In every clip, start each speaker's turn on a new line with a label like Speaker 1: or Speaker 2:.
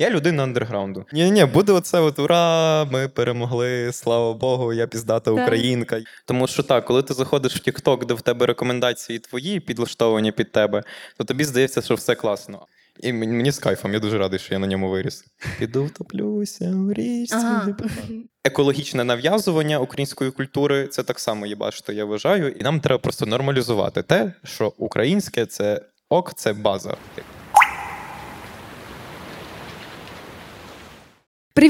Speaker 1: Я людина андерграунду. Ні, ні, буде оце от ура, ми перемогли, слава Богу, я піздата українка. Тому що так, коли ти заходиш в TikTok, де в тебе рекомендації твої підлаштовані під тебе, то тобі здається, що все класно. І мені з кайфом, я дуже радий, що я на ньому виріс. Піду втоплюся в річці. Ага. Екологічне нав'язування української культури це так само є бачите, я вважаю. І нам треба просто нормалізувати те, що українське це ок, це база.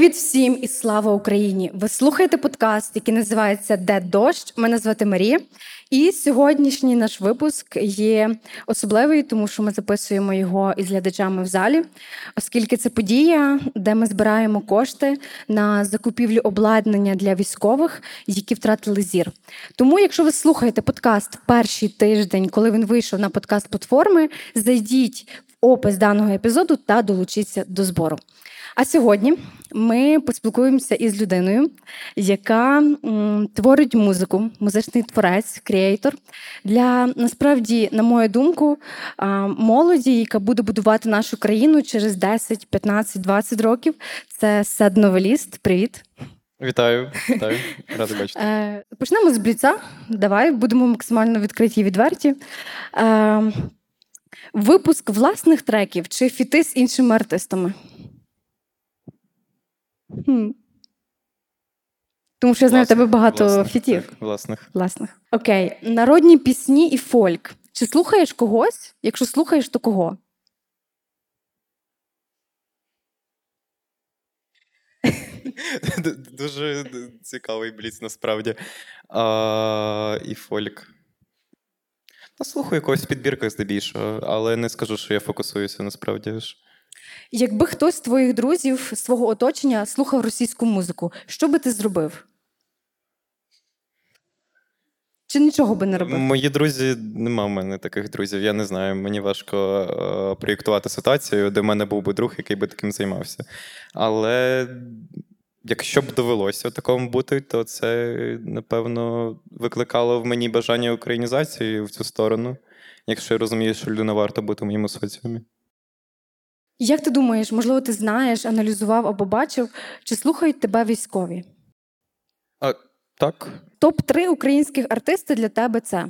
Speaker 2: Привіт всім і слава Україні! Ви слухаєте подкаст, який називається Де дощ. Мене звати Марія. І сьогоднішній наш випуск є особливий, тому що ми записуємо його із глядачами в залі, оскільки це подія, де ми збираємо кошти на закупівлю обладнання для військових, які втратили зір. Тому, якщо ви слухаєте подкаст перший тиждень, коли він вийшов на подкаст платформи, зайдіть в опис даного епізоду та долучіться до збору. А сьогодні ми поспілкуємося із людиною, яка м, творить музику, музичний творець, креатор для насправді, на мою думку, молоді, яка буде будувати нашу країну через 10, 15, 20 років. Це Сед Новеліст. Привіт.
Speaker 1: Вітаю, вітаю, радий бачити. Е,
Speaker 2: почнемо з бліца. Давай будемо максимально відкриті і відверті. Е, випуск власних треків чи фіти з іншими артистами. Хм. Тому що я знаю в тебе багато власних, фітів.
Speaker 1: Так, власних.
Speaker 2: Власних. Окей. Народні пісні і фольк. Чи слухаєш когось? Якщо слухаєш, то кого?
Speaker 1: Дуже цікавий бліц насправді. А, І фольк. Та слухаю якогось підбірках здебільшого, але не скажу, що я фокусуюся насправді. ж.
Speaker 2: Якби хтось з твоїх друзів з свого оточення слухав російську музику, що би ти зробив? Чи нічого би не робив?
Speaker 1: Мої друзі, нема в мене таких друзів. Я не знаю. Мені важко е, проєктувати ситуацію, де в мене був би друг, який би таким займався. Але якщо б довелося такому бути, то це, напевно, викликало в мені бажання українізації в цю сторону, якщо я розумію, що людина варта бути в моєму соціумі.
Speaker 2: Як ти думаєш, можливо, ти знаєш, аналізував або бачив, чи слухають тебе військові?
Speaker 1: А, Так.
Speaker 2: Топ-3 українських артисти для тебе це?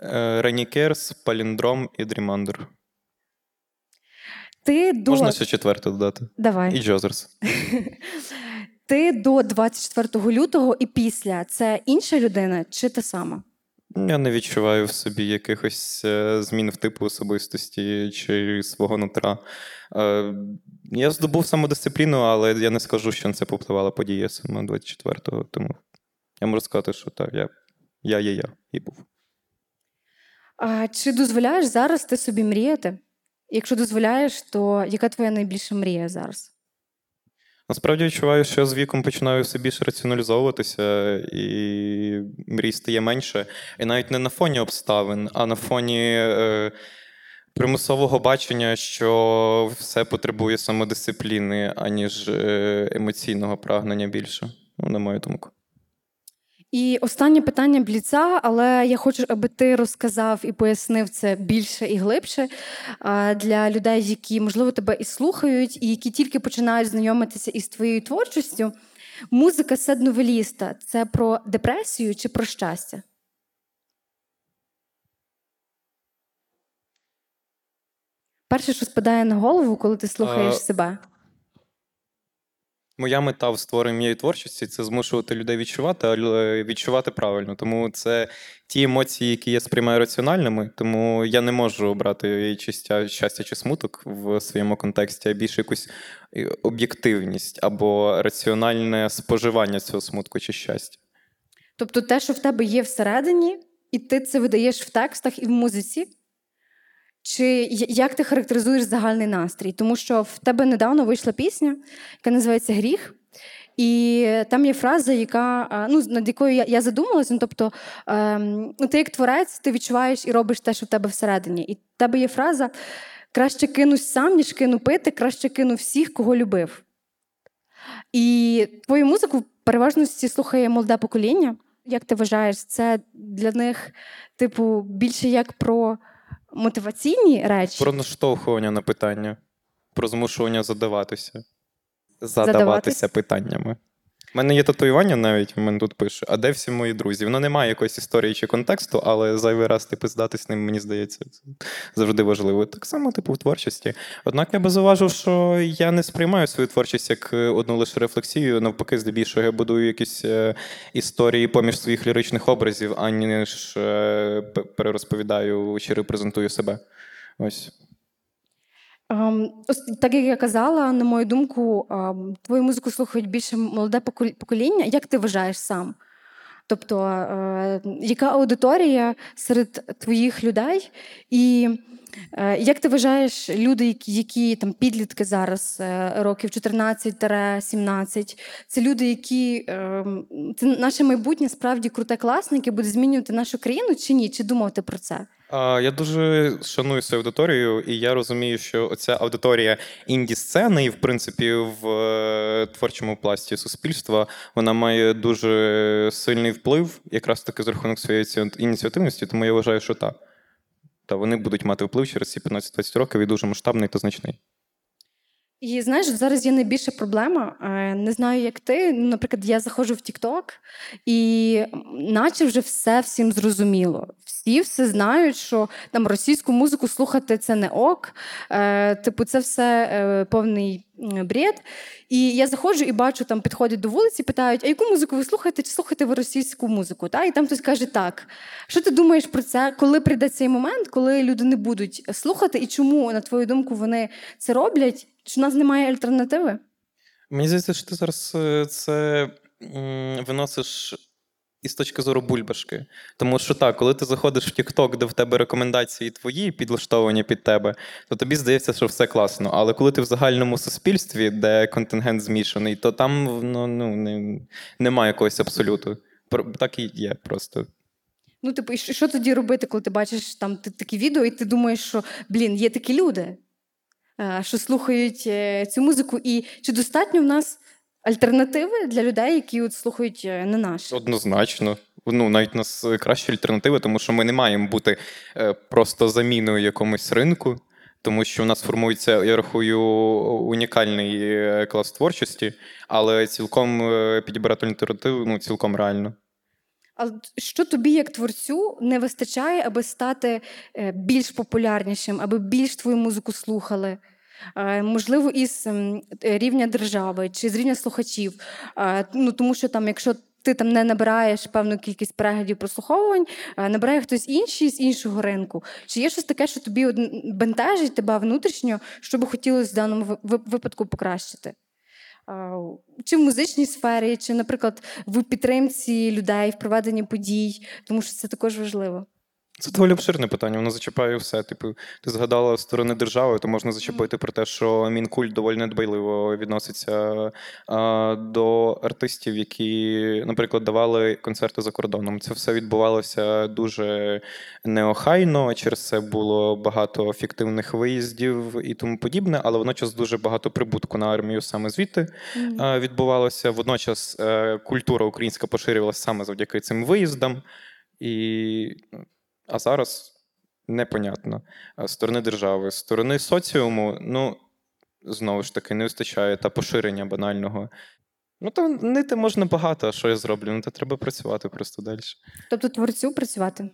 Speaker 1: Е, Ренікерс, Паліндром і Дрімандер.
Speaker 2: Ти до...
Speaker 1: Можна ще четверте додати?
Speaker 2: Давай.
Speaker 1: І Джозерс.
Speaker 2: Ти до 24 лютого і після це інша людина чи та сама?
Speaker 1: Я не відчуваю в собі якихось е, змін в типу особистості чи свого нутра. Е, я здобув самодисципліну, але я не скажу, що на це попливала подія саме 24-го. Тому я можу сказати, що так, я я є я і був.
Speaker 2: А Чи дозволяєш зараз ти собі мріяти? Якщо дозволяєш, то яка твоя найбільша мрія зараз?
Speaker 1: Насправді відчуваю, що я з віком починаю все більше раціоналізовуватися, і мрій стає менше. І навіть не на фоні обставин, а на фоні е, примусового бачення, що все потребує самодисципліни, аніж е, емоційного прагнення більше. Ну, на мою думку.
Speaker 2: І останнє питання бліца, але я хочу, аби ти розказав і пояснив це більше і глибше для людей, які, можливо, тебе і слухають, і які тільки починають знайомитися із твоєю творчістю. Музика седновеліста це про депресію чи про щастя? Перше, що спадає на голову, коли ти слухаєш а... себе.
Speaker 1: Моя мета в створенні моєї творчості це змушувати людей відчувати, але відчувати правильно. Тому це ті емоції, які я сприймаю раціональними, тому я не можу обрати щастя, щастя чи смуток в своєму контексті, а більше якусь е, об'єктивність або раціональне споживання цього смутку чи щастя.
Speaker 2: Тобто те, що в тебе є всередині, і ти це видаєш в текстах і в музиці. Чи як ти характеризуєш загальний настрій? Тому що в тебе недавно вийшла пісня, яка називається Гріх. І там є фраза, яка ну, над якою я я задумалася. Ну, тобто, ем, ну, ти як творець, ти відчуваєш і робиш те, що в тебе всередині. І в тебе є фраза: краще кинусь сам, ніж кину пити, краще кину всіх, кого любив. І твою музику в переважності слухає молоде покоління. Як ти вважаєш, це для них, типу, більше як про мотиваційні речі.
Speaker 1: Про наштовхування на питання. про змушування задаватися. Задаватися,
Speaker 2: задаватися.
Speaker 1: питаннями. У мене є татуювання навіть, в мене тут пише, а де всі мої друзі? Воно не має якоїсь історії чи контексту, але зайвий раз типу, здатись ним, мені здається, це завжди важливо. Так само, типу, в творчості. Однак я би зауважив, що я не сприймаю свою творчість як е, одну лише рефлексію. Навпаки, здебільшого я будую якісь е, історії поміж своїх ліричних образів, аніж е, перерозповідаю чи репрезентую себе. Ось.
Speaker 2: Ем, так як я казала, на мою думку, твою музику слухають більше молоде покол- покоління. Як ти вважаєш сам? Тобто, е, яка аудиторія серед твоїх людей? І як ти вважаєш, люди, які, там підлітки зараз, е, років 14-17, це люди, які ем, це наше майбутнє справді круте, класне, яке буде змінювати нашу країну чи ні? Чи думав ти про це?
Speaker 1: Я дуже шаную свою аудиторію, і я розумію, що оця аудиторія інді-сцени, і в принципі в е, творчому пласті суспільства вона має дуже сильний вплив, якраз таки з рахунок своєї ініціативності. Тому я вважаю, що так. Та вони будуть мати вплив через ці 15-20 років і дуже масштабний та значний.
Speaker 2: І знаєш, зараз є найбільша проблема. е, Не знаю, як ти. Ну, Наприклад, я заходжу в TikTok, і наче вже все всім зрозуміло. Всі все знають, що там російську музику слухати це не ок. Е, Типу, це все е, повний бред. І я заходжу і бачу, там підходять до вулиці, питають, а яку музику ви слухаєте, чи слухаєте ви російську музику? Та? І там хтось каже так. Що ти думаєш про це, коли прийде цей момент, коли люди не будуть слухати, і чому, на твою думку, вони це роблять? Чи в нас немає альтернативи?
Speaker 1: Мені здається, що ти зараз е, це виносиш із точки зору бульбашки. Тому що так, коли ти заходиш в TikTok, де в тебе рекомендації твої підлаштовані під тебе, то тобі здається, що все класно. Але коли ти в загальному суспільстві, де контингент змішаний, то там ну, ну, не, немає якогось абсолюту. Так і є просто.
Speaker 2: Ну, типу, і що тоді робити, коли ти бачиш там такі відео, і ти думаєш, що блін, є такі люди, що слухають е, цю музику, і чи достатньо в нас альтернативи для людей, які от слухають е, не наш?
Speaker 1: Однозначно. Ну, навіть у нас кращі альтернативи, тому що ми не маємо бути е, просто заміною якомусь ринку, тому що у нас формується, я рахую, унікальний е, клас творчості, але цілком е, підібрати альтернативу ну, цілком реально.
Speaker 2: А що тобі, як творцю, не вистачає, аби стати е, більш популярнішим, аби більш твою музику слухали? Можливо, із ем, е, рівня держави чи з рівня слухачів. Ну, тому що там, якщо ти там не набираєш певну кількість переглядів прослуховувань, набирає хтось інший з іншого ринку. Чи є щось таке, що тобі бентежить тебе внутрішньо, що би хотілося в даному ви- ви- випадку покращити? Чи в музичній сфері, чи, наприклад, в підтримці людей, в проведенні подій, тому що це також важливо.
Speaker 1: Це доволі обширне питання, воно зачіпає все. Типу, ти згадала сторони держави, то можна зачепити про те, що Мінкульт доволі недбайливо відноситься а, до артистів, які, наприклад, давали концерти за кордоном. Це все відбувалося дуже неохайно. Через це було багато фіктивних виїздів і тому подібне, але водночас дуже багато прибутку на армію саме звідти е, відбувалося. Водночас е, культура українська поширювалася саме завдяки цим виїздам. І... А зараз непонятно. З сторони держави, з сторони соціуму, ну, знову ж таки, не вистачає та поширення банального. Ну, то нити можна багато, а що я зроблю? Ну, то треба працювати просто далі.
Speaker 2: Тобто творцю працювати.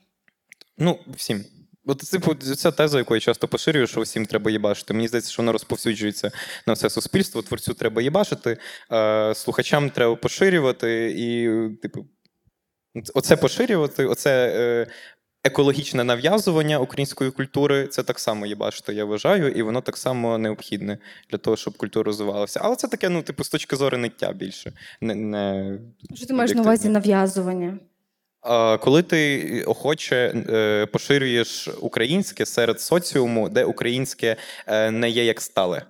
Speaker 1: Ну, всім. От, типу, ця теза, яку я часто поширюю, що всім треба їбашити. Мені здається, що вона розповсюджується на все суспільство. Творцю треба їбашити, е, слухачам треба поширювати і, типу, оце поширювати, оце е, екологічне нав'язування української культури це так само їбашити, я вважаю, і воно так само необхідне для того, щоб культура розвивалася. Але це таке, ну, типу, з точки зору ниття більше. Не, не
Speaker 2: Що ти маєш на увазі нав'язування?
Speaker 1: Коли ти охоче е, поширюєш українське серед соціуму, де українське е, не є як стале.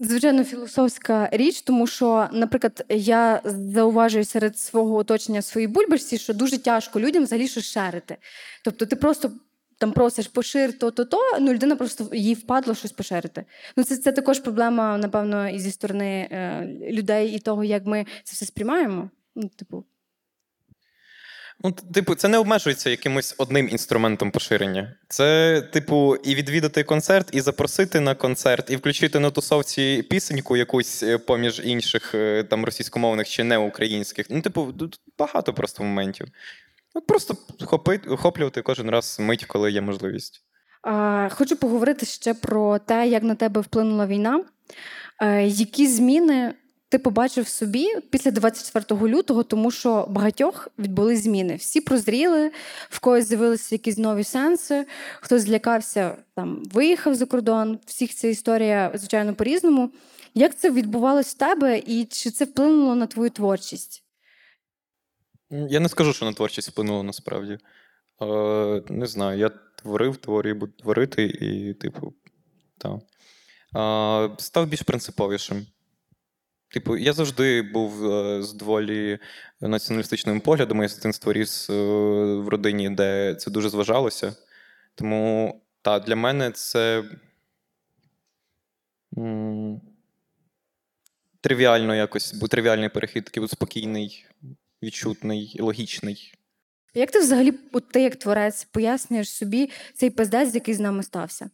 Speaker 2: Звичайно, філософська річ, тому що, наприклад, я зауважую серед свого оточення своїй бульбашці, що дуже тяжко людям взагалі щось шерити. Тобто ти просто там просиш пошир то-то, то ну людина просто їй впадло щось поширити. Ну це, це також проблема, напевно, і зі сторони е, людей і того, як ми це все сприймаємо. Ну, типу,
Speaker 1: Ну, типу, це не обмежується якимось одним інструментом поширення. Це, типу, і відвідати концерт, і запросити на концерт, і включити на тусовці пісеньку якусь е, поміж інших е, там російськомовних чи неукраїнських. Ну, типу, тут багато просто моментів. От просто хопити, охоплювати кожен раз мить, коли є можливість.
Speaker 2: Хочу поговорити ще про те, як на тебе вплинула війна. Е, Які зміни ти побачив собі після 24 лютого, тому що багатьох відбули зміни. Всі прозріли, в когось з'явилися якісь нові сенси, хтось злякався, там виїхав за кордон. Всіх ця історія, звичайно, по-різному. Як це відбувалось в тебе, і чи це вплинуло на твою творчість?
Speaker 1: Я не скажу, що на творчість вплинуло насправді. Е, не знаю, я творив, творю і буду творити, і, типу, так. Е, став більш принциповішим. Типу, я завжди був е, з доволі націоналістичними поглядами. Я з дитинства ріс е, в родині, де це дуже зважалося. Тому, та, для мене це м, тривіально якось, був тривіальний перехід, такий спокійний, відчутний, логічний.
Speaker 2: Як ти взагалі, от ти як творець, пояснюєш собі цей пиздець, який з нами стався?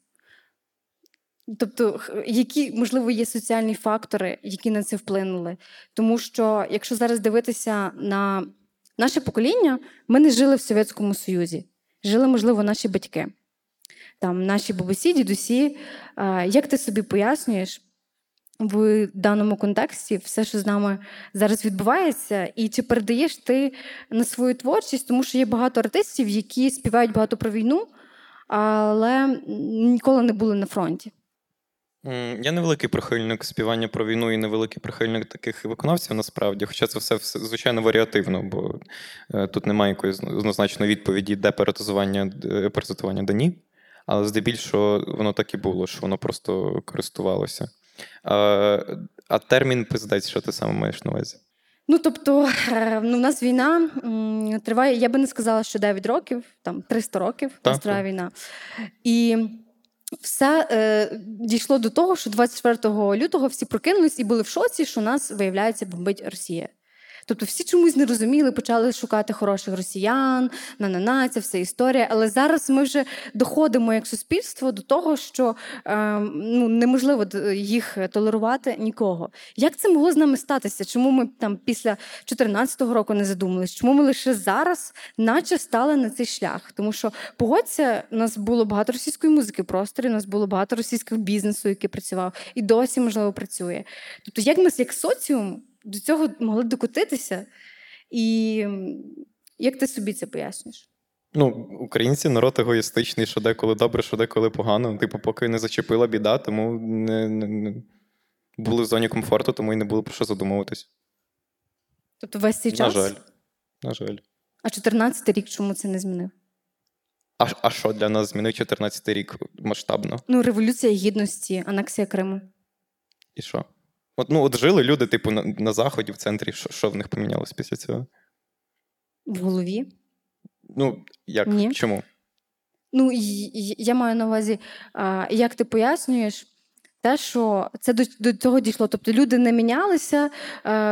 Speaker 2: Тобто, які, можливо, є соціальні фактори, які на це вплинули? Тому що, якщо зараз дивитися на наше покоління, ми не жили в Совєтському Союзі, жили, можливо, наші батьки, там, наші бабусі, дідусі. Як ти собі пояснюєш в даному контексті все, що з нами зараз відбувається, і чи передаєш ти на свою творчість, тому що є багато артистів, які співають багато про війну, але ніколи не були на фронті.
Speaker 1: Я невеликий прихильник співання про війну і невеликий прихильник таких виконавців насправді. Хоча це все, звичайно варіативно, бо е, тут немає якоїсь однозначної відповіді, де перетазування, е, перецитування де ні. Але здебільшого воно так і було, що воно просто користувалося. А, а термін пиздець, що ти саме маєш на увазі?
Speaker 2: Ну, тобто, е, ну, в нас війна м, триває, я би не сказала, що 9 років, там 300 років у нас
Speaker 1: Так,
Speaker 2: триває війна. І все е, дійшло до того, що 24 лютого всі прокинулись і були в шоці, що нас, виявляється, бомбить Росія. Тобто всі чомусь не розуміли, почали шукати хороших росіян, на-на-на, це все історія. Але зараз ми вже доходимо як суспільство до того, що е, ну, неможливо їх толерувати нікого. Як це могло з нами статися? Чому ми там після 2014 року не задумались? Чому ми лише зараз, наче стали на цей шлях? Тому що погодься, у нас було багато російської музики в просторі, у нас було багато російського бізнесу, який працював, і досі можливо працює. Тобто, як ми як соціум до цього могли докотитися? І як ти собі це пояснюєш?
Speaker 1: Ну, українці народ егоїстичний, що деколи добре, що деколи погано. Типу, поки не зачепила біда, тому не, не, не були в зоні комфорту, тому і не було про що задумуватись.
Speaker 2: Тобто весь цей
Speaker 1: На
Speaker 2: час?
Speaker 1: жаль. На жаль.
Speaker 2: А 14 рік чому це не змінив?
Speaker 1: А, а що для нас змінив 14 рік масштабно?
Speaker 2: Ну, революція гідності, анексія Криму.
Speaker 1: І що? От, ну, от жили люди, типу, на, на заході, в центрі. Що, що в них помінялось після цього?
Speaker 2: В голові.
Speaker 1: Ну, як?
Speaker 2: Ні.
Speaker 1: Чому?
Speaker 2: Ну, я маю на увазі, а, як ти пояснюєш те, що це до, до цього дійшло. Тобто люди не мінялися,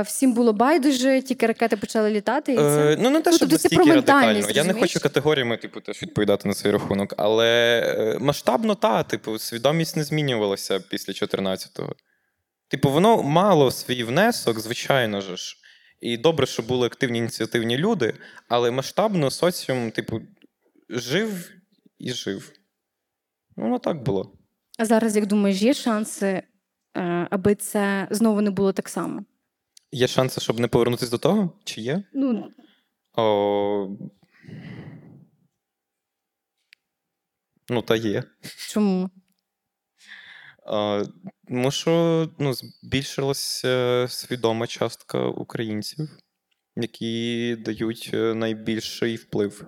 Speaker 2: всім було байдуже, тільки ракети почали літати. І це...
Speaker 1: Е, ну, не те,
Speaker 2: Ну,
Speaker 1: щоб
Speaker 2: тобто
Speaker 1: настільки радикально. Я не хочу категоріями, типу, теж відповідати на цей рахунок, але е, масштабно та, типу, свідомість не змінювалася після 14-го. Типу, воно мало свій внесок, звичайно ж. І добре, що були активні ініціативні люди, але масштабно соціум, типу, жив і жив. Ну, воно так було.
Speaker 2: А зараз, як думаєш, є шанси, е, аби це знову не було так само?
Speaker 1: Є шанси, щоб не повернутися до того? Чи є?
Speaker 2: Ну,
Speaker 1: О... Ну, та є.
Speaker 2: чому?
Speaker 1: Тому що ну, збільшилася свідома частка українців, які дають е, найбільший вплив.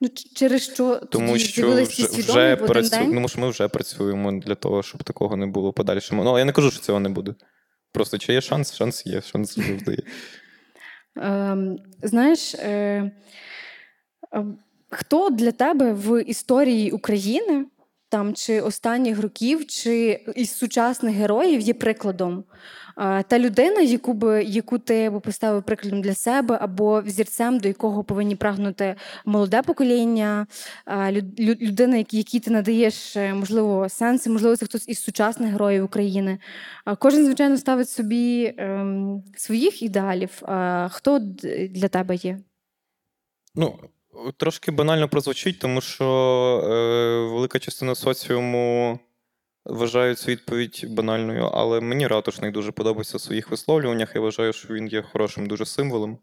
Speaker 2: Ну, через що
Speaker 1: Тому
Speaker 2: тоді
Speaker 1: що вже, вже працю... тому що ми вже працюємо для того, щоб такого не було подальшому. Ну, я не кажу, що цього не буде. Просто чи є шанс? Шанс є, шанс завжди є.
Speaker 2: Ем, знаєш, е, е, хто для тебе в історії України там чи останніх років, чи із сучасних героїв є прикладом. Та людина, яку би яку ти б поставив прикладом для себе, або взірцем, до якого повинні прагнути молоде покоління, людина, якій ти надаєш, е, можливо, сенси, можливо, це хтось із сучасних героїв України. Кожен, звичайно, ставить собі ем, своїх ідеалів. Хто для тебе є?
Speaker 1: Ну, трошки банально прозвучить, тому що е, велика частина соціуму вважає цю відповідь банальною, але мені ратушник дуже подобається в своїх висловлюваннях. Я вважаю, що він є хорошим дуже символом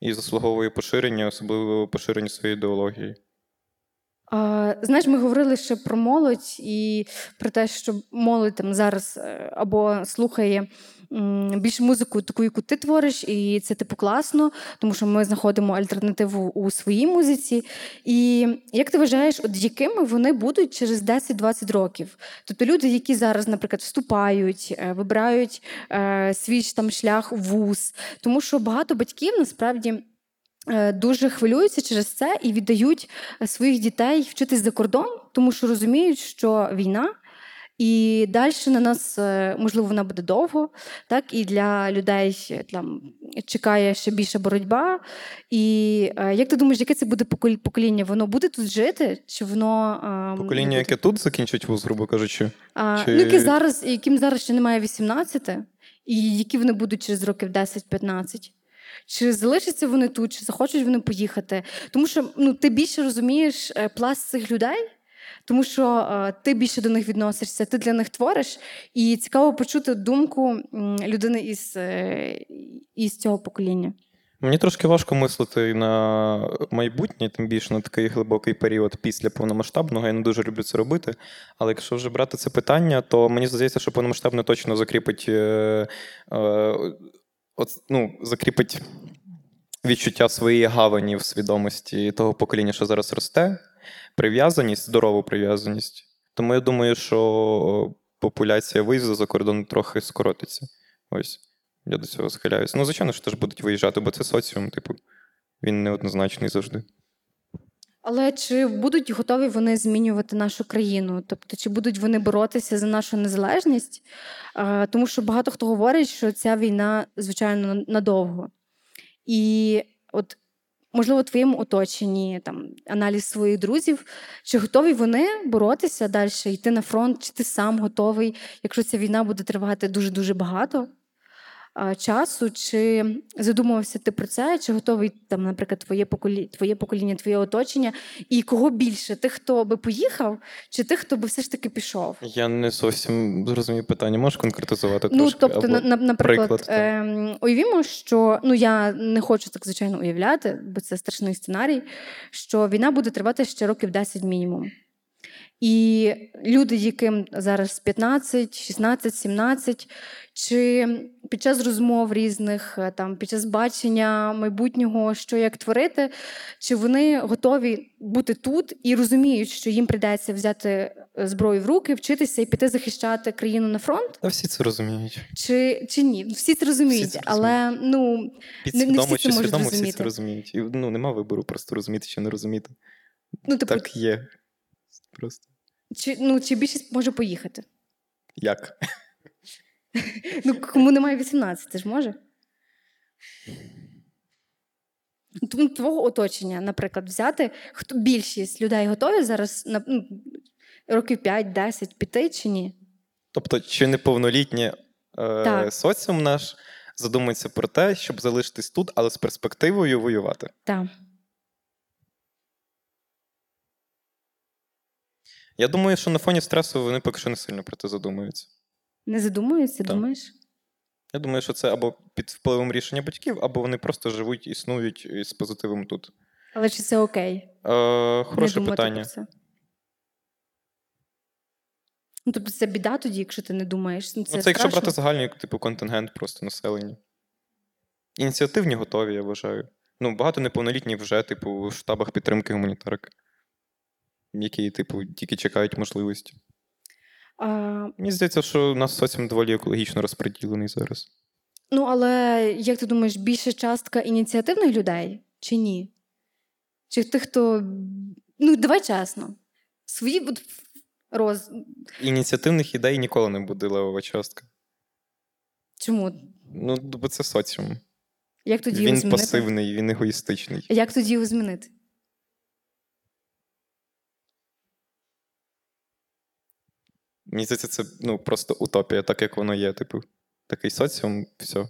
Speaker 1: і заслуговує поширення, особливо поширення своєї ідеології.
Speaker 2: Знаєш, ми говорили ще про молодь і про те, що молодь там зараз е, або слухає більш музику, таку, яку ти твориш, і це типу класно, тому що ми знаходимо альтернативу у своїй музиці. І як ти вважаєш, от якими вони будуть через 10-20 років? Тобто люди, які зараз, наприклад, вступають, е, вибирають е, свій там шлях в вуз, тому що багато батьків насправді. Е, дуже хвилюються через це і віддають своїх дітей вчитись за кордон, тому що розуміють, що війна і далі на нас, е, можливо, вона буде довго, так і для людей там чекає ще більша боротьба. І е, як ти думаєш, яке це буде покоління? Воно буде тут жити? Чи воно
Speaker 1: покоління, буде... яке тут закінчить вуз, грубо кажучи?
Speaker 2: А, Чи... Ну, які зараз, яким зараз ще немає 18, і які вони будуть через років 10-15? Чи залишаться вони тут, чи захочуть вони поїхати? Тому що ну, ти більше розумієш е, пласт цих людей. Тому що е, ти більше до них відносишся, ти для них твориш, і цікаво почути думку людини із, е, із цього покоління.
Speaker 1: Мені трошки важко мислити на майбутнє, тим більше на такий глибокий період після повномасштабного. Я не дуже люблю це робити. Але якщо вже брати це питання, то мені здається, що повномасштабне точно закріпить е, е, от, ну, закріпить відчуття своєї гавані в свідомості того покоління, що зараз росте прив'язаність, здорову прив'язаність. Тому я думаю, що популяція виїзду за кордон трохи скоротиться. Ось. Я до цього схиляюсь. Ну, звичайно, що теж будуть виїжджати, бо це соціум, типу, він неоднозначний завжди.
Speaker 2: Але чи будуть готові вони змінювати нашу країну? Тобто, чи будуть вони боротися за нашу незалежність? Тому що багато хто говорить, що ця війна, звичайно, надовго. І от можливо, в твоєму оточенні, там аналіз своїх друзів, чи готові вони боротися далі, йти на фронт, чи ти сам готовий, якщо ця війна буде тривати дуже дуже багато? Часу, чи задумувався ти про це, чи готовий там, наприклад, твоє покоління, твоє покоління, твоє оточення, і кого більше? Тих, хто би поїхав, чи тих, хто би все ж таки пішов?
Speaker 1: Я не зовсім зрозумів питання. Можеш конкретизувати
Speaker 2: ну,
Speaker 1: трошки?
Speaker 2: Тобто, або на, наприклад, приклад, е, уявімо, що ну я не хочу так звичайно уявляти, бо це страшний сценарій, що війна буде тривати ще років 10 мінімум. І люди, яким зараз 15, 16, 17, чи під час розмов різних, е, там під час бачення майбутнього, що як творити, чи вони готові бути тут і розуміють, що їм прийдеться взяти е, зброю в руки, вчитися і піти захищати країну на фронт?
Speaker 1: Та всі це розуміють.
Speaker 2: Чи чи ні? Всі це розуміють, всі це але ну
Speaker 1: не, не всі це можуть розуміти. всі це розуміють. І ну нема вибору, просто розуміти чи не розуміти. Ну, типу, Так є. Просто.
Speaker 2: Чи ну, чи більшість може поїхати?
Speaker 1: Як?
Speaker 2: Ну, Кому немає 18, ти ж може? Твого оточення, наприклад, взяти, хто більшість людей готові зараз на ну, років 5-10 піти чи ні?
Speaker 1: Тобто, чи неповнолітнє е, соціум наш задумується про те, щоб залишитись тут, але з перспективою воювати?
Speaker 2: Так.
Speaker 1: Я думаю, що на фоні стресу вони поки що не сильно про це задумуються.
Speaker 2: Не задумуються, так. думаєш?
Speaker 1: Я думаю, що це або під впливом рішення батьків, або вони просто живуть, існують з позитивом тут.
Speaker 2: Але чи це окей?
Speaker 1: Е, Хороше питання. Це.
Speaker 2: Ну, Тобто це біда тоді, якщо ти не думаєш.
Speaker 1: Ну, Це, ну, це якщо брати загальний типу, контингент просто населення. Ініціативні готові, я вважаю. Ну, багато неповнолітніх вже, типу, в штабах підтримки гуманітарки які, типу, тільки чекають можливості. А... Мені здається, що у нас соціум доволі екологічно розподілений зараз.
Speaker 2: Ну, але як ти думаєш, більша частка ініціативних людей чи ні? Чи тих, хто. Ну, давай чесно. Свої роз...
Speaker 1: Ініціативних ідей ніколи не буде левова частка.
Speaker 2: Чому?
Speaker 1: Ну, бо це соціум.
Speaker 2: Як тоді його
Speaker 1: Він
Speaker 2: змінити?
Speaker 1: пасивний, він егоїстичний.
Speaker 2: Як тоді його змінити?
Speaker 1: Мені здається, це ну, просто утопія, так як воно є. Типу, такий соціум, все.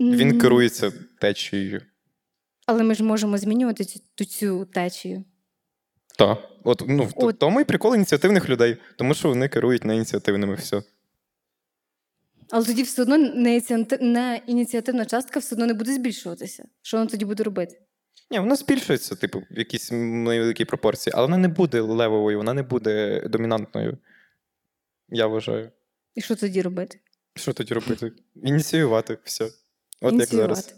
Speaker 1: Він керується течією.
Speaker 2: Але ми ж можемо змінювати цю, цю течію.
Speaker 1: Так. От, ну,
Speaker 2: От.
Speaker 1: тому і прикол ініціативних людей, тому що вони керують не ініціативними все.
Speaker 2: Але тоді все одно не ініціативна частка все одно не буде збільшуватися. Що вона тоді буде робити?
Speaker 1: Ні, вона збільшується, типу, в якійсь невеликій пропорції, але вона не буде левовою, вона не буде домінантною. Я вважаю.
Speaker 2: І що тоді робити?
Speaker 1: Що тоді робити? Ініціювати все. От як зараз.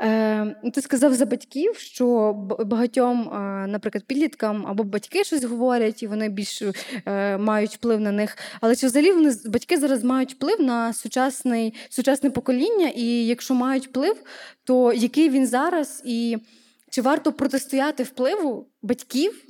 Speaker 2: Е, ти сказав за батьків, що багатьом, е, наприклад, підліткам або батьки щось говорять, і вони більш е, мають вплив на них. Але чи взагалі вони батьки зараз мають вплив на сучасний, сучасне покоління? І якщо мають вплив, то який він зараз? І чи варто протистояти впливу батьків,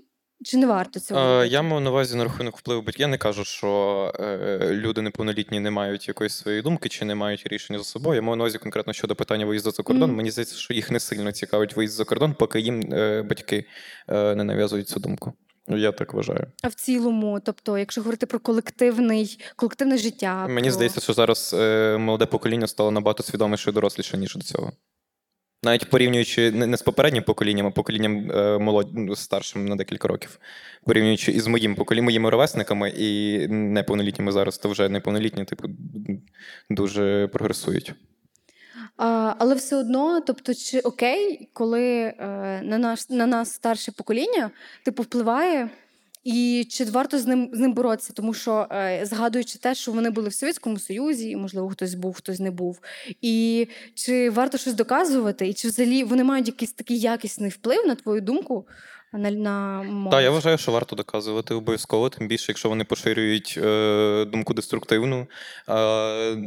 Speaker 2: чи не варто цього?
Speaker 1: Е, я мав на увазі на рахунок впливу батьків. Я не кажу, що е, люди неповнолітні не мають якоїсь своєї думки чи не мають рішення за собою. Я мав на увазі конкретно щодо питання виїзду за кордон.
Speaker 2: Мгм.
Speaker 1: Мені здається, що їх не сильно цікавить виїзд за кордон, поки їм е, батьки е, не нав'язують цю думку. Я так вважаю.
Speaker 2: А в цілому, тобто, якщо говорити про колективний, колективне життя,
Speaker 1: Мені
Speaker 2: про...
Speaker 1: здається, що зараз е, молоде покоління стало набагато свідоміше і доросліше, ніж до цього. Навіть порівнюючи не, з попереднім поколінням, а поколінням е, молод... ну, старшим на декілька років. Порівнюючи із моїм поколінням, моїми ровесниками і неповнолітніми зараз, то вже неповнолітні, типу, дуже прогресують.
Speaker 2: А, але все одно, тобто, чи окей, коли е, на, наш, на нас старше покоління типу впливає, і чи варто з ним з ним боротися? Тому що е, згадуючи те, що вони були в Совєтському Союзі, і можливо хтось був, хтось не був. І чи варто щось доказувати, і чи взагалі вони мають якийсь такий якісний вплив на твою думку на, на?
Speaker 1: Так, я вважаю, що варто доказувати обов'язково, тим більше, якщо вони поширюють е, думку деструктивну, е,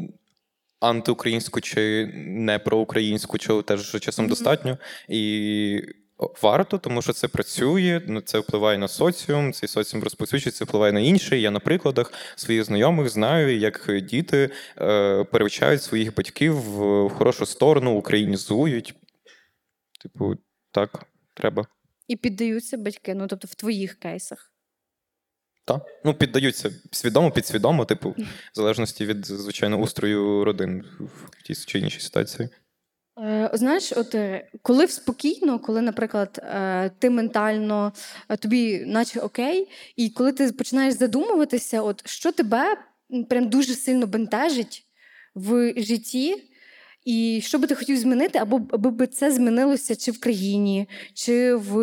Speaker 1: антиукраїнську чи не проукраїнську, чого теж часом
Speaker 2: Мгм.
Speaker 1: достатньо. І варто, тому що це працює, ну, це впливає на соціум, цей соціум розповсюджується, впливає на інший. Я на прикладах своїх знайомих знаю, як діти е, перевчають своїх батьків в хорошу сторону, українізують. Типу, так, треба.
Speaker 2: І піддаються батьки, ну тобто в твоїх кейсах.
Speaker 1: Так. Ну, піддаються свідомо, підсвідомо, типу, в залежності від, звичайно, устрою родин в тій чи іншій ситуації.
Speaker 2: Е, Знаєш, от е, коли спокійно, коли, наприклад, е, ти ментально тобі, наче окей, і коли ти починаєш задумуватися, от що тебе прям дуже сильно бентежить в житті, і що би ти хотів змінити, або аби би це змінилося чи в країні, чи в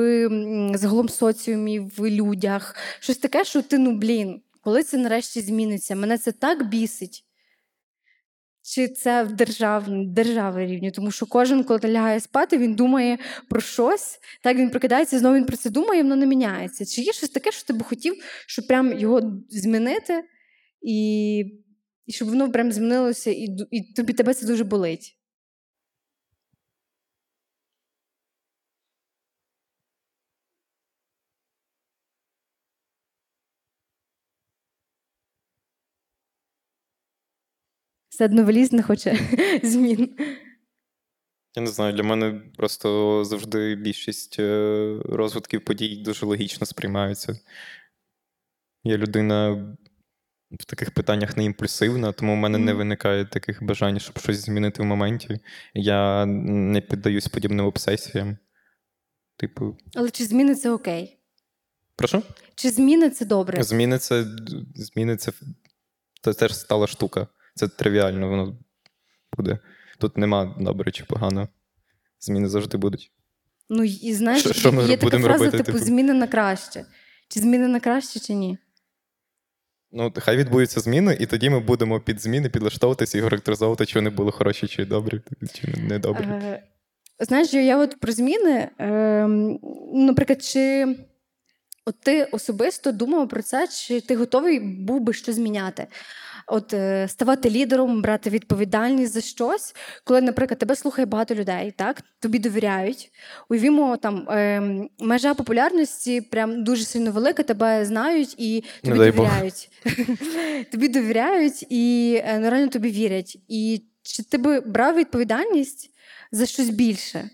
Speaker 2: загалом соціумі, в людях. Щось таке, що ти, ну блін, коли це нарешті зміниться? Мене це так бісить. Чи це в держав, держави рівні? Тому що кожен, коли лягає спати, він думає про щось, так він прокидається, знову він про це думає, і воно не міняється. Чи є щось таке, що ти би хотів, щоб прям його змінити, і, і щоб воно прям змінилося, і, і тобі тебе це дуже болить? Все одно валіз не хоче змін.
Speaker 1: Я не знаю, для мене просто завжди більшість е, розвитків подій дуже логічно сприймаються. Я людина в таких питаннях не імпульсивна, тому в мене не виникає таких бажань, щоб щось змінити в моменті. Я не піддаюсь подібним обсесіям. Типу,
Speaker 2: Але чи зміни це окей?
Speaker 1: прошу?
Speaker 2: Чи зміни це добре?
Speaker 1: Зміни це, зміни це, це теж стала штука. Це тривіально, воно буде. Тут нема добре чи погано. Зміни завжди будуть.
Speaker 2: Ну і знаєш,
Speaker 1: Що- що ми
Speaker 2: є така фраза,
Speaker 1: робити,
Speaker 2: типу,
Speaker 1: типу?
Speaker 2: зміни на краще. Чи зміни на краще, чи ні?
Speaker 1: Ну, хай відбудуться зміни, і тоді ми будемо під зміни підлаштовуватися і характеризовувати, чи вони були хороші, чи добрі, чи недобрі.
Speaker 2: Е, знаєш, я от про зміни, е, наприклад, чи От ти особисто думав про це, чи ти готовий був би щось зміняти? От е, ставати лідером, брати відповідальність за щось, коли, наприклад, тебе слухає багато людей, так тобі довіряють. Уявімо, там е, межа популярності прям дуже сильно велика, тебе знають і тобі
Speaker 1: Бог.
Speaker 2: довіряють. тобі довіряють і е, реально тобі вірять. І чи ти би брав відповідальність за щось більше?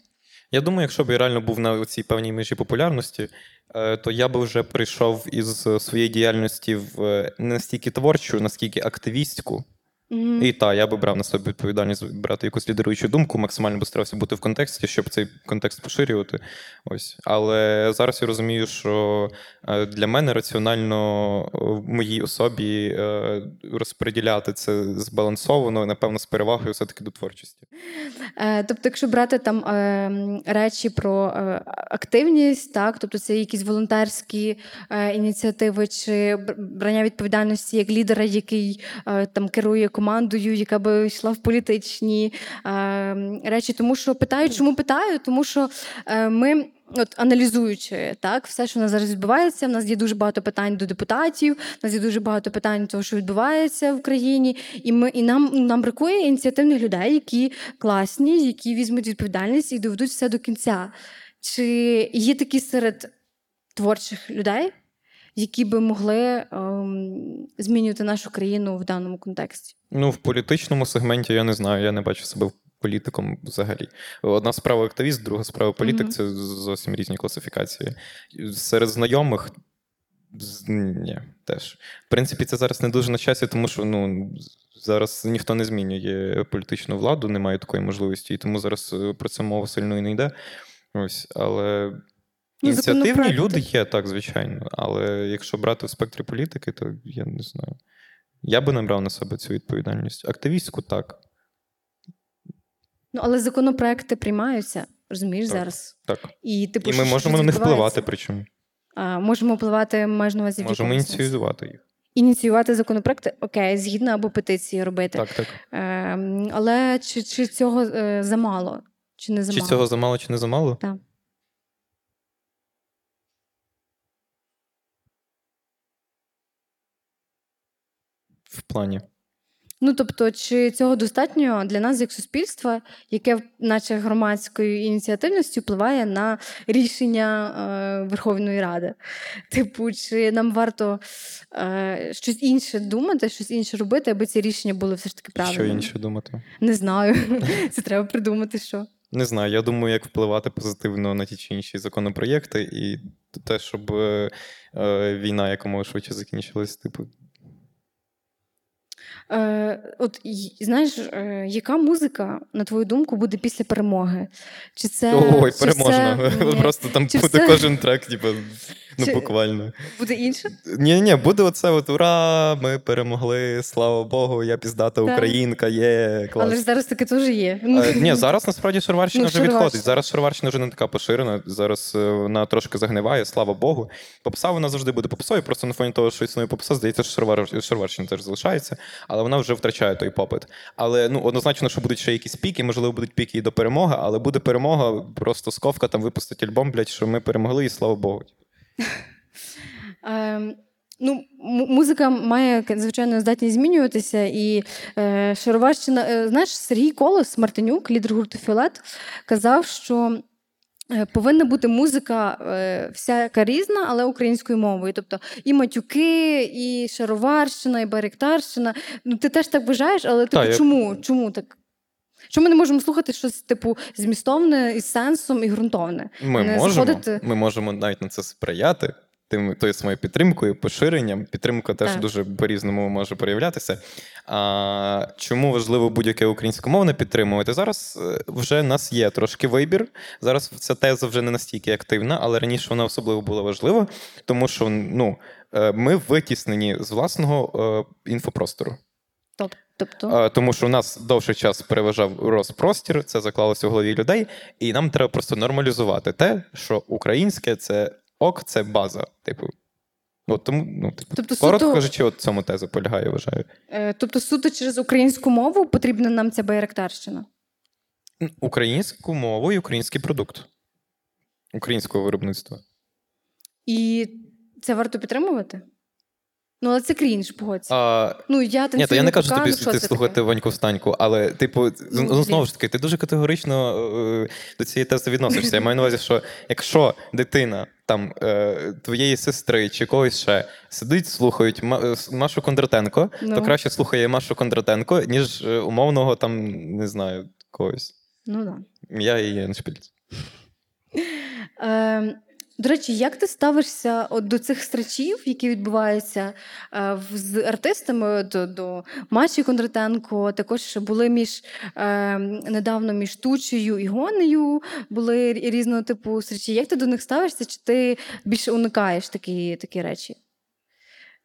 Speaker 1: Я думаю, якщо б я реально був на цій певній межі популярності, е, то я би вже прийшов із своєї діяльності в е, не настільки творчу, наскільки активістську. І так, я би брав на себе відповідальність брати якусь лідеруючу думку, максимально би старався бути в контексті, щоб цей контекст поширювати. Ось. Але зараз я розумію, що е, для мене раціонально е, в моїй особі е, розподіляти це збалансовано, напевно, з перевагою все-таки до творчості.
Speaker 2: Тобто, якщо брати там речі про активність, так, тобто це якісь волонтерські ініціативи чи брання відповідальності як лідера, який там керує командою, яка би йшла в політичні е, речі. Тому що питаю, чому питаю? Тому що е, ми. От аналізуючи так, все, що у нас зараз відбувається, в нас є дуже багато питань до депутатів, в нас є дуже багато питань до того, що відбувається в країні, і ми і нам, нам бракує ініціативних людей, які класні, які візьмуть відповідальність і доведуть все до кінця. Чи є такі серед творчих людей, які би могли ем, змінювати нашу країну в даному контексті?
Speaker 1: Ну, в політичному сегменті я не знаю, я не бачу себе політиком взагалі. Одна справа активіст, друга справа політик
Speaker 2: Мгм.
Speaker 1: це зовсім різні класифікації. Серед знайомих. Ні, теж. В принципі, це зараз не дуже на часі, тому що ну, зараз ніхто не змінює політичну владу, немає такої можливості, і тому зараз е, про це мова сильно і не йде. Ось, але ініціативні люди є, так, звичайно. Але якщо брати в спектрі політики, то я не знаю. Я би не брав на себе цю відповідальність. Активістську так.
Speaker 2: Ну, але законопроекти приймаються, розумієш,
Speaker 1: Так.
Speaker 2: зараз.
Speaker 1: так.
Speaker 2: І, типу,
Speaker 1: І ми
Speaker 2: що
Speaker 1: можемо на них впливати, причому.
Speaker 2: А, можемо впливати майже на увазі
Speaker 1: Можемо ініціювати їх.
Speaker 2: Ініціювати законопроекти, окей, згідно або петиції робити.
Speaker 1: Так, так.
Speaker 2: Ем, але чи, чи цього е, замало? Чи не замало?
Speaker 1: Чи цього замало, чи не замало?
Speaker 2: Так.
Speaker 1: В плані.
Speaker 2: Ну тобто, чи цього достатньо для нас як суспільства, яке, наче громадською ініціативністю, впливає на рішення е, Верховної Ради? Типу, чи нам варто е, щось інше думати, щось інше робити, аби ці рішення були все ж таки правильними?
Speaker 1: Що інше думати?
Speaker 2: Не знаю. Це треба придумати, що.
Speaker 1: Не знаю. Я думаю, як впливати позитивно на ті чи інші законопроєкти, і те, щоб е, е, війна якомога швидше закінчилась, типу.
Speaker 2: Е, от знаєш, е, яка музика, на твою думку, буде після перемоги? Чи це
Speaker 1: Ой,
Speaker 2: чи
Speaker 1: переможна.
Speaker 2: це-
Speaker 1: Просто там
Speaker 2: Чи
Speaker 1: буде
Speaker 2: все-
Speaker 1: кожен трек, типу, ну
Speaker 2: Чи-
Speaker 1: буквально.
Speaker 2: буде інше?
Speaker 1: Ні, ні, буде оце от ура! Ми перемогли, слава Богу, я піздата
Speaker 2: Так.
Speaker 1: українка, є клас.
Speaker 2: Але ж зараз таке теж є. Ну,
Speaker 1: Е, Ні, зараз насправді шароварщина
Speaker 2: Ну,
Speaker 1: вже
Speaker 2: шароварщина.
Speaker 1: відходить. Зараз шароварщина вже не така поширена. Зараз е, вона трошки загниває, слава Богу. Попса вона завжди буде попсою, просто на фоні того, що існує попса, здається, що шаровар... шароварщина теж залишається, але вона вже втрачає той попит. Але ну однозначно, що будуть ще якісь піки, можливо, будуть піки і до перемоги, але буде перемога, просто сковка там випустить альбом, блядь, що ми перемогли, і слава Богу.
Speaker 2: Ем, Ну, музика має звичайно здатність змінюватися, і е, Шароварщина, е, знаєш, Сергій Колос Мартинюк, лідер гурту Фіолет, казав, що е, повинна бути музика е, всяка різна, але українською мовою. Тобто і матюки, і шароварщина, і баректарщина. Ну, ти теж так вважаєш, але типу,
Speaker 1: я-
Speaker 2: чому? чому так? Чому ми не можемо слухати щось типу змістовне із сенсом і ґрунтовне?
Speaker 1: Ми
Speaker 2: Не
Speaker 1: можемо,
Speaker 2: заходити-
Speaker 1: ми можемо навіть на це сприяти. Тим тою самою підтримкою, поширенням. Підтримка теж
Speaker 2: Так.
Speaker 1: дуже по-різному може проявлятися. А, чому важливо будь-яке українськомовне підтримувати? Зараз е, вже в нас є трошки вибір. Зараз ця теза вже не настільки активна, але раніше вона особливо була важлива, тому що ну, е, ми витіснені з власного е, інфопростору.
Speaker 2: Тоб- Тобто,
Speaker 1: Е, Тому що у нас довший час переважав розпростір, це заклалося в голові людей, і нам треба просто нормалізувати те, що українське це ок, це база. Типу. От тому, ну, типу,
Speaker 2: Тобто
Speaker 1: коротко
Speaker 2: суто-
Speaker 1: кажучи, от цьому теза полягає, вважаю.
Speaker 2: Е, Тобто, суто через українську мову потрібна нам ця байрактарщина.
Speaker 1: Українську мову і український продукт українського виробництва.
Speaker 2: І Це варто підтримувати? Ну, але це крінж, погодься.
Speaker 1: А,
Speaker 2: Ну, я
Speaker 1: ні, то я не кажу
Speaker 2: пока,
Speaker 1: тобі
Speaker 2: що
Speaker 1: ти слухати
Speaker 2: таке?
Speaker 1: Ваньку встаньку, але, типу,
Speaker 2: Ну,
Speaker 1: ну, знову ж таки, ти дуже категорично е, до цієї тези відносишся. Я маю на увазі, що якщо дитина там е, твоєї сестри чи когось ще сидить, слухають е, Машу Кондратенко, то
Speaker 2: Ну.
Speaker 1: краще слухає Машу Кондратенко, ніж е, умовного там, не знаю, когось.
Speaker 2: Ну, да.
Speaker 1: Я і Єншпільц.
Speaker 2: Е, до речі, як ти ставишся от до цих стрічів, які відбуваються е, з артистами до, до Маші Кондратенко? Також були між е, недавно між Тучею і Гонею, були різного типу стрічі. Як ти до них ставишся? Чи ти більше уникаєш такі, такі речі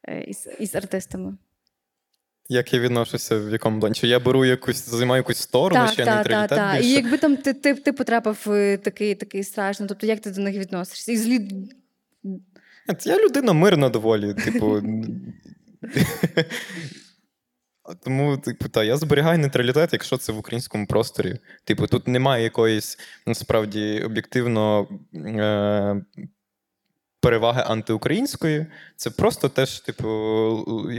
Speaker 2: е, із, із артистами?
Speaker 1: Як я відношуся в якому плані? Чи я беру якусь, займаю якусь сторону,
Speaker 2: так,
Speaker 1: ще
Speaker 2: так,
Speaker 1: нейтралітет
Speaker 2: так, так. І якби там ти, ти, ти потрапив в такий, такий страшний, тобто як ти до них відносишся? І злі
Speaker 1: Я людина мирна доволі, типу. Тому, типу, та, я зберігаю нейтралітет, якщо це в українському просторі. Типу, тут немає якоїсь насправді об'єктивно е- переваги антиукраїнської. Це просто теж, типу,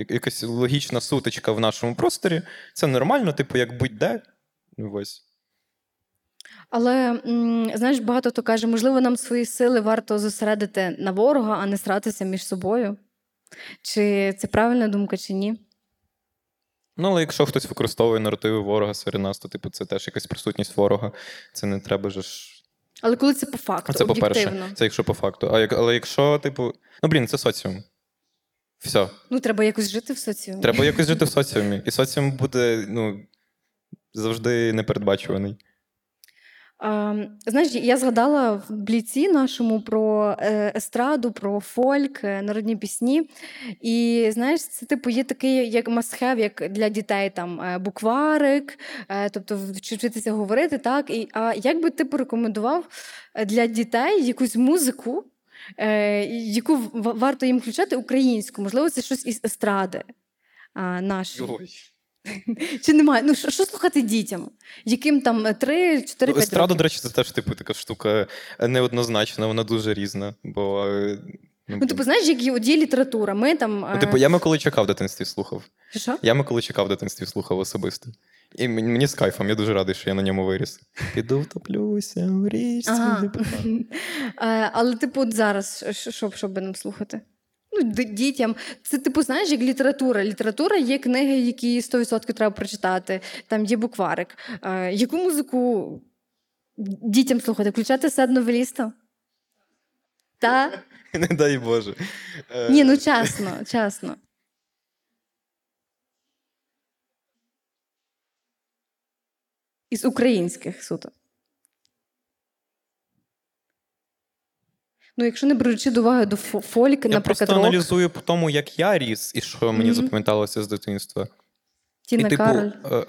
Speaker 1: якась логічна сутичка в нашому просторі. Це нормально, типу, як будь-де. Ось.
Speaker 2: Але знаєш, багато хто каже, можливо, нам свої сили варто зосередити на ворога, а не сратися між собою. Чи це правильна думка, чи ні?
Speaker 1: Ну, але якщо хтось використовує наративи ворога серед нас, то типу, це теж якась присутність ворога. Це не треба ж
Speaker 2: Але коли це по факту,
Speaker 1: Це по-перше, це якщо по факту. А як, але якщо, типу, ну блін, це соціум. Все.
Speaker 2: Ну, треба якось жити в соціумі.
Speaker 1: Треба якось жити в соціумі. І соціум буде ну, завжди непередбачуваний.
Speaker 2: Знаєш, я згадала в бліці нашому про е, естраду, про фольк, е, народні пісні. І знаєш, це типу є такий як must-have, як для дітей там е, букварик, тобто вчитися говорити, так. І, а як би ти порекомендував для дітей якусь музику, яку варто їм включати українську? Можливо, це щось із естради. Нашої. Чи немає? Ну, що, слухати дітям? Яким там 3, 4,
Speaker 1: Ну,
Speaker 2: 5
Speaker 1: Естрада,
Speaker 2: років?
Speaker 1: до речі, це теж типу така штука неоднозначна, вона дуже різна. Бо, е, ну,
Speaker 2: Ну, типу, знаєш, як є, от є література. Ми там.
Speaker 1: ну, типу, я Миколайчука в дитинстві слухав.
Speaker 2: е... Що?
Speaker 1: Я Миколайчука в дитинстві слухав особисто. І мені, з кайфом, я дуже радий, що я на ньому виріс. Піду втоплюся в річці.
Speaker 2: Ага. Е, але, типу, от зараз, що, би нам слухати? Дітям. Це, типу, знаєш, як література. Література є книги, які 100% треба прочитати. Там є букварик. Е, яку музику дітям слухати? Включати сад новеліста? Та?
Speaker 1: Не дай Боже. Е,
Speaker 2: Ні, ну чесно, чесно. Із українських суто. Ну, якщо не беручи до уваги до фо- фольк,
Speaker 1: Я
Speaker 2: наприклад,
Speaker 1: просто
Speaker 2: рок,
Speaker 1: аналізую по тому, як я ріс, і що мені
Speaker 2: Мгм.
Speaker 1: запам'яталося з дитинства.
Speaker 2: Тіна
Speaker 1: і, типу,
Speaker 2: Кароль.
Speaker 1: е,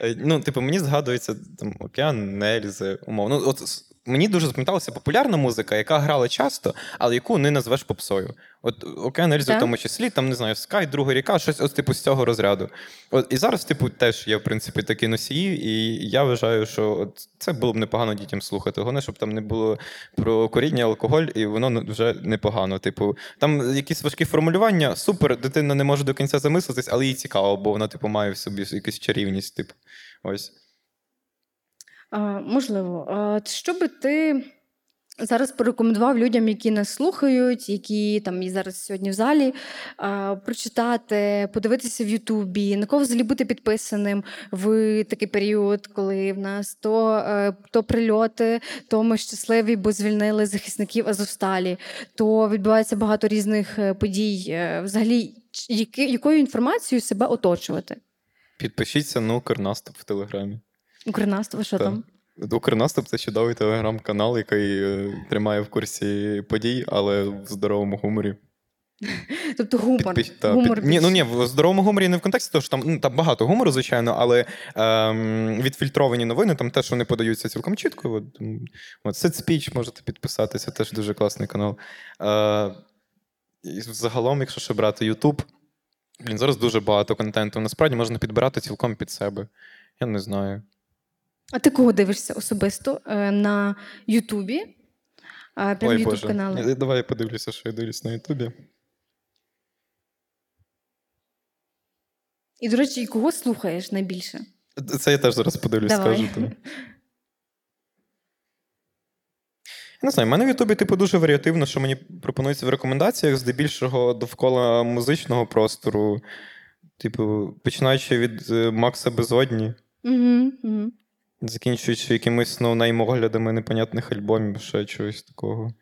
Speaker 1: е, ну, типу, мені згадується там Океан Нельзи, умовно. Ну, от мені дуже запам'яталася популярна музика, яка грала часто, але яку не назвеш попсою. От Океан Нельзи,
Speaker 2: Так.
Speaker 1: в тому числі, там не знаю, Скай, друга ріка, щось от, типу, з цього розряду. От, і зараз, типу, теж є, в принципі, такі носії, і я вважаю, що от це було б непогано дітям слухати. Головне, щоб там не було про коріння, алкоголь, і воно вже непогано. Типу, там якісь важкі формулювання, супер, дитина не може до кінця замислитись, але їй цікаво, бо вона, типу, має в собі якусь чарівність. Типу. Ось.
Speaker 2: Можливо. Що би ти зараз порекомендував людям, які нас слухають, які там і зараз сьогодні в залі, прочитати, подивитися в Ютубі, на кого взагалі бути підписаним в такий період, коли в нас то, е, то прильоти, то ми щасливі, бо звільнили захисників Азовсталі, то відбувається багато різних е, подій. Е, Взагалі, якою інформацією себе оточувати?
Speaker 1: Підпишіться на Укрнаступ в Телеграмі.
Speaker 2: Укрнастав, що там?
Speaker 1: Укрнаступ це чудовий телеграм-канал, який е, тримає в курсі подій, але в здоровому гуморі.
Speaker 2: Тобто гумор.
Speaker 1: Підпиш- та,
Speaker 2: гумор
Speaker 1: під... Ні, ну ні, в здоровому гуморі не в контексті, того, що там, ну, там багато гумору, звичайно, але ем, відфільтровані новини, там те, що не подаються цілком чітко. От, от Сетспіч можете підписатися, теж дуже класний канал. Е, і загалом, якщо ще брати Ютуб, блін, зараз дуже багато контенту. Насправді можна підбирати цілком під себе. Я не знаю.
Speaker 2: А ти кого дивишся особисто е, на Ютубі? Прям ютуб канали.
Speaker 1: Давай я подивлюся, що я дивлюсь на Ютубі.
Speaker 2: І, до речі, і кого слухаєш найбільше?
Speaker 1: Це я теж зараз подивлюсь,
Speaker 2: Давай.
Speaker 1: скажу тобі. Я не знаю, в мене в Ютубі, типу, дуже варіативно, що мені пропонується в рекомендаціях, здебільшого довкола музичного простору. Типу, починаючи від е, Макса Безодні,
Speaker 2: Угу, угу.
Speaker 1: Закінчуючи якимись no name оглядами непонятних альбомів, ще чогось такого.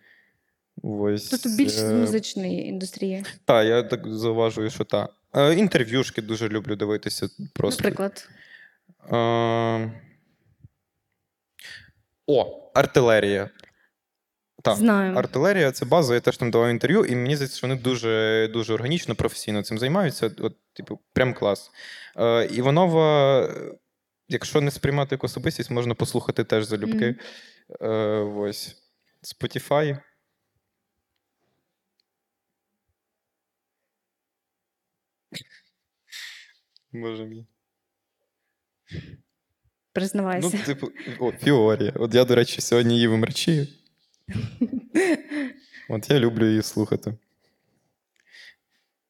Speaker 1: Ось.
Speaker 2: Тобто більше з
Speaker 1: е,
Speaker 2: музичної індустрії,
Speaker 1: Так, я так зауважую, що так. Е, інтерв'юшки дуже люблю дивитися. Просто.
Speaker 2: наприклад.
Speaker 1: Е, О, артилерія. Так.
Speaker 2: Знаю.
Speaker 1: Артилерія це база, я теж там давав інтерв'ю, і мені здається, що вони дуже, дуже органічно, професійно цим займаються. От, типу, прям клас. Е, Іванова, якщо не сприймати як особистість, можна послухати теж залюбки. Е, ось. Spotify. Боже мій.
Speaker 2: Признавайся.
Speaker 1: Ну, типу, о, Фіорія. От я, до речі, сьогодні її мерчі. От я люблю її слухати.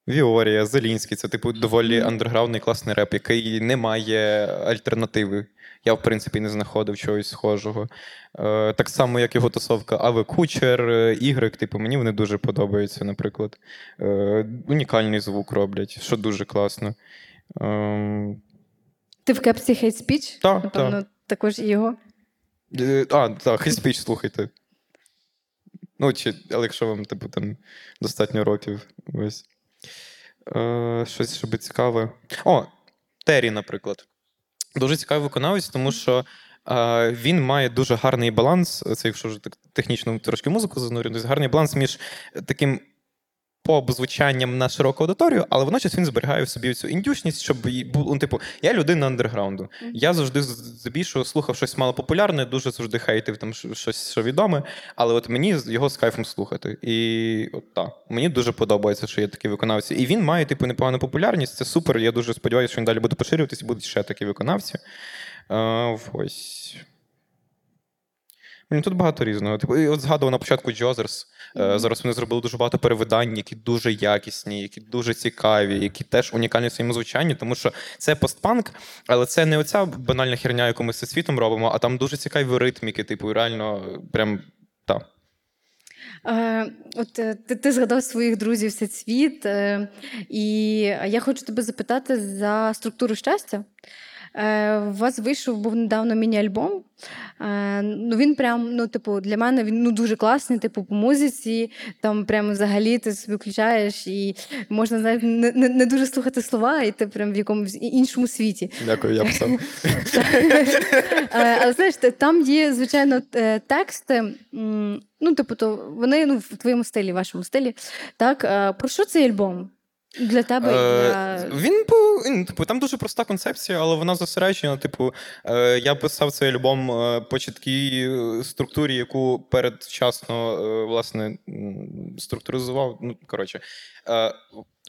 Speaker 1: Віорія, Зелінський це, типу, доволі андерграундний класний реп, який не має альтернативи. Я, в принципі, не знаходив чогось схожого. Е, так само, як його тусовка Аве Кучер, е, Ігрек, типу, мені вони дуже подобаються, наприклад. Е, унікальний звук роблять, що дуже класно. Ем,
Speaker 2: Ти в кепці Hate Speech?
Speaker 1: Так,
Speaker 2: Напевно, також і його.
Speaker 1: Е, А, так, хейспіч слухайте. Ну, чи, але якщо вам, типу, там достатньо років. Ось. Е, щось щоб цікаве. О, Террі, наприклад. Дуже цікавий виконавець, тому що е, він має дуже гарний баланс. Це, якщо вже так технічно трошки музику занурювати, гарний баланс між таким поп-звучанням на широку аудиторію, але водночас він зберігає в собі цю індюшність, щоб їй бу- ну, типу, я людина андерграунду. Я завжди здебільшого слухав щось малопопулярне, дуже завжди хейтив там щось, що відоме, але от мені його з кайфом слухати. І от так, мені дуже подобається, що є такі виконавці. І він має, типу, непогану популярність. Це супер. Я дуже сподіваюся, що він далі буде поширюватись і будуть ще такі виконавці. Е, ось. Тут багато різного. Типу, і от згадував на початку Джозерс. Е, Зараз вони зробили дуже багато перевидань, які дуже якісні, які дуже цікаві, які теж унікальні в своєму звучанні, тому що це постпанк, але це не оця банальна херня, яку ми з світом робимо, а там дуже цікаві ритміки, типу, і реально прям так.
Speaker 2: Е, от е, ти, ти згадав своїх друзів Всецвіт, е, і я хочу тебе запитати за структуру щастя. Е, у вас вийшов був недавно міні-альбом. Е, ну він прям, ну, типу, для мене він ну, дуже класний, типу, по музиці. Там прям взагалі ти собі включаєш і можна знаєш, не, не, не дуже слухати слова, і ти прям в якомусь іншому світі.
Speaker 1: Дякую, я писав.
Speaker 2: Е, Але знаєш, там є, звичайно, тексти. Ну, типу, то вони ну, в твоєму стилі, в вашому стилі. Так, про що цей альбом? Для тебе
Speaker 1: Е,
Speaker 2: для.
Speaker 1: Він був він, типу, там дуже проста концепція, але вона зосереджена. Типу, е, я писав цей альбом е, по чіткій е, структурі, яку передчасно е, власне структуризував. Ну, коротше, е,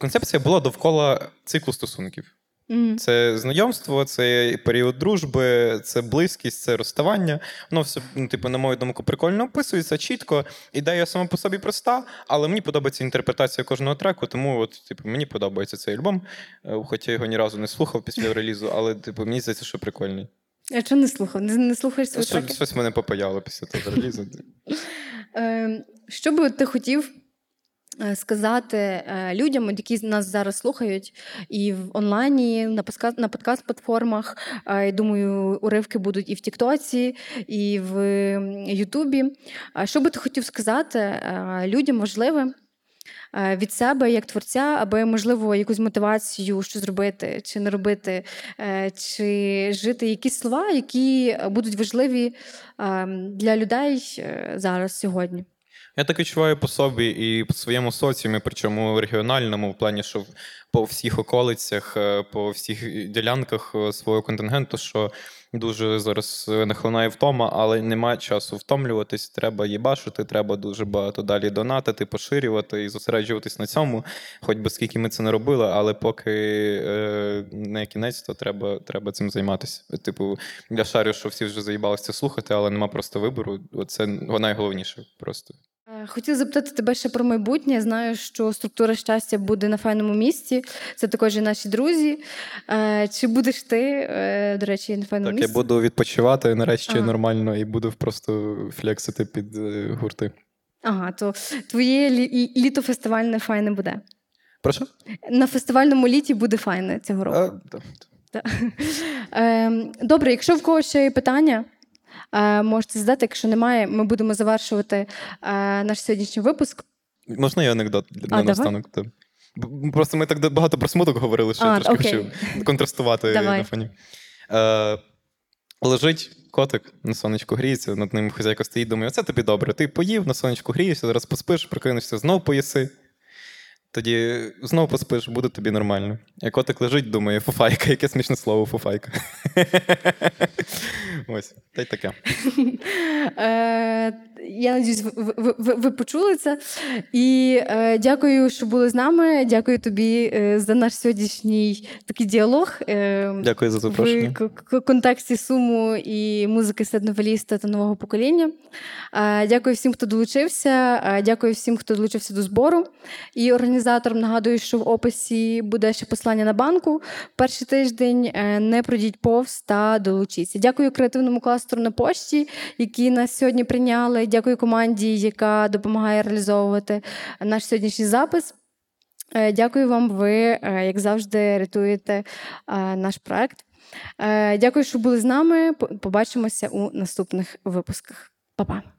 Speaker 1: концепція була довкола циклу стосунків.
Speaker 2: Мгм.
Speaker 1: Це знайомство, це період дружби, це близькість, це розставання. Воно все, ну, типу, на мою думку, прикольно описується чітко. Ідея сама по собі проста, але мені подобається інтерпретація кожного треку, тому от, типу, мені подобається цей альбом. Е, Хоча я його ні разу не слухав після релізу, але типу, мені здається, що прикольний.
Speaker 2: А чого не слухав? Не, не слухаєш свої
Speaker 1: Що,
Speaker 2: треки?
Speaker 1: щось мене попаяло після того релізу.
Speaker 2: Е, Що би ти хотів сказати е, людям, які нас зараз слухають, і в онлайні, на подкаст, на подкаст-платформах. е, Я думаю, уривки будуть і в Тіктоці, і в Ютубі. Що би ти хотів сказати е, людям важливе? е, Від себе як творця, аби можливо якусь мотивацію, що зробити, чи не робити, е, чи жити якісь слова, які будуть важливі е, для людей е, зараз сьогодні.
Speaker 1: Я так відчуваю по собі і по своєму соціумі, причому регіональному, в плані, що по всіх околицях, е, по всіх ділянках е, свого контингенту, що дуже зараз е, нахлинає втома, але немає часу втомлюватись. Треба їбашити, треба дуже багато далі донатити, поширювати і зосереджуватись на цьому. Хоч би скільки ми це не робили, але поки е, не кінець, то треба, треба цим займатися. Типу, я шарю, що всі вже заїбалися слухати, але нема просто вибору. Це найголовніше просто.
Speaker 2: Хотіла запитати тебе ще про майбутнє. Знаю, що структура щастя буде на файному місці. Це також і наші друзі. Е, Чи будеш ти, е, до речі, на файному
Speaker 1: Так, я буду відпочивати нарешті
Speaker 2: Ага.
Speaker 1: нормально і буду просто флексити під е, гурти.
Speaker 2: Ага, то твоє лі- літо фестивальне файне буде.
Speaker 1: Прошу?
Speaker 2: На фестивальному літі буде файне цього року.
Speaker 1: А, да.
Speaker 2: Та. Ем, Добре, якщо в когось ще є питання, можете задати. Якщо немає, ми будемо завершувати наш сьогоднішній випуск.
Speaker 1: Можна я анекдот для
Speaker 2: А,
Speaker 1: Просто ми так багато про смуток говорили, що
Speaker 2: А,
Speaker 1: я трошки
Speaker 2: окей.
Speaker 1: хочу контрастувати
Speaker 2: Давай.
Speaker 1: на фоні. Е, лежить котик на сонечку гріється, над ним хазяйка стоїть, думає, оце тобі добре. Ти поїв, на сонечку грієшся, зараз поспиш, прокинешся, знов поїси. Тоді знов поспиш, буде тобі нормально. А котик лежить, думає, фуфайка, яке смішне слово фуфайка. Ось, та й таке.
Speaker 2: Я надіюсь, ви, ви, ви, ви почули це. І е, дякую, що були з нами. Дякую тобі е, за наш сьогоднішній такий діалог. Е,
Speaker 1: Дякую за запрошення.
Speaker 2: В к- контексті суму і музики середновеліста та нового покоління. Е, Дякую всім, хто долучився. Е, Дякую всім, хто долучився до збору. І організаторам нагадую, що в описі буде ще послання на банку. Перший тиждень е, не пройдіть повз та долучіться. Дякую креативному кластеру на пошті, які нас сьогодні прийняли. Дякую команді, яка допомагає реалізовувати наш сьогоднішній запис. Е, Дякую вам. Ви, е, як завжди, рятуєте е, наш проект. Дякую, що були з нами. Побачимося у наступних випусках. Па-па.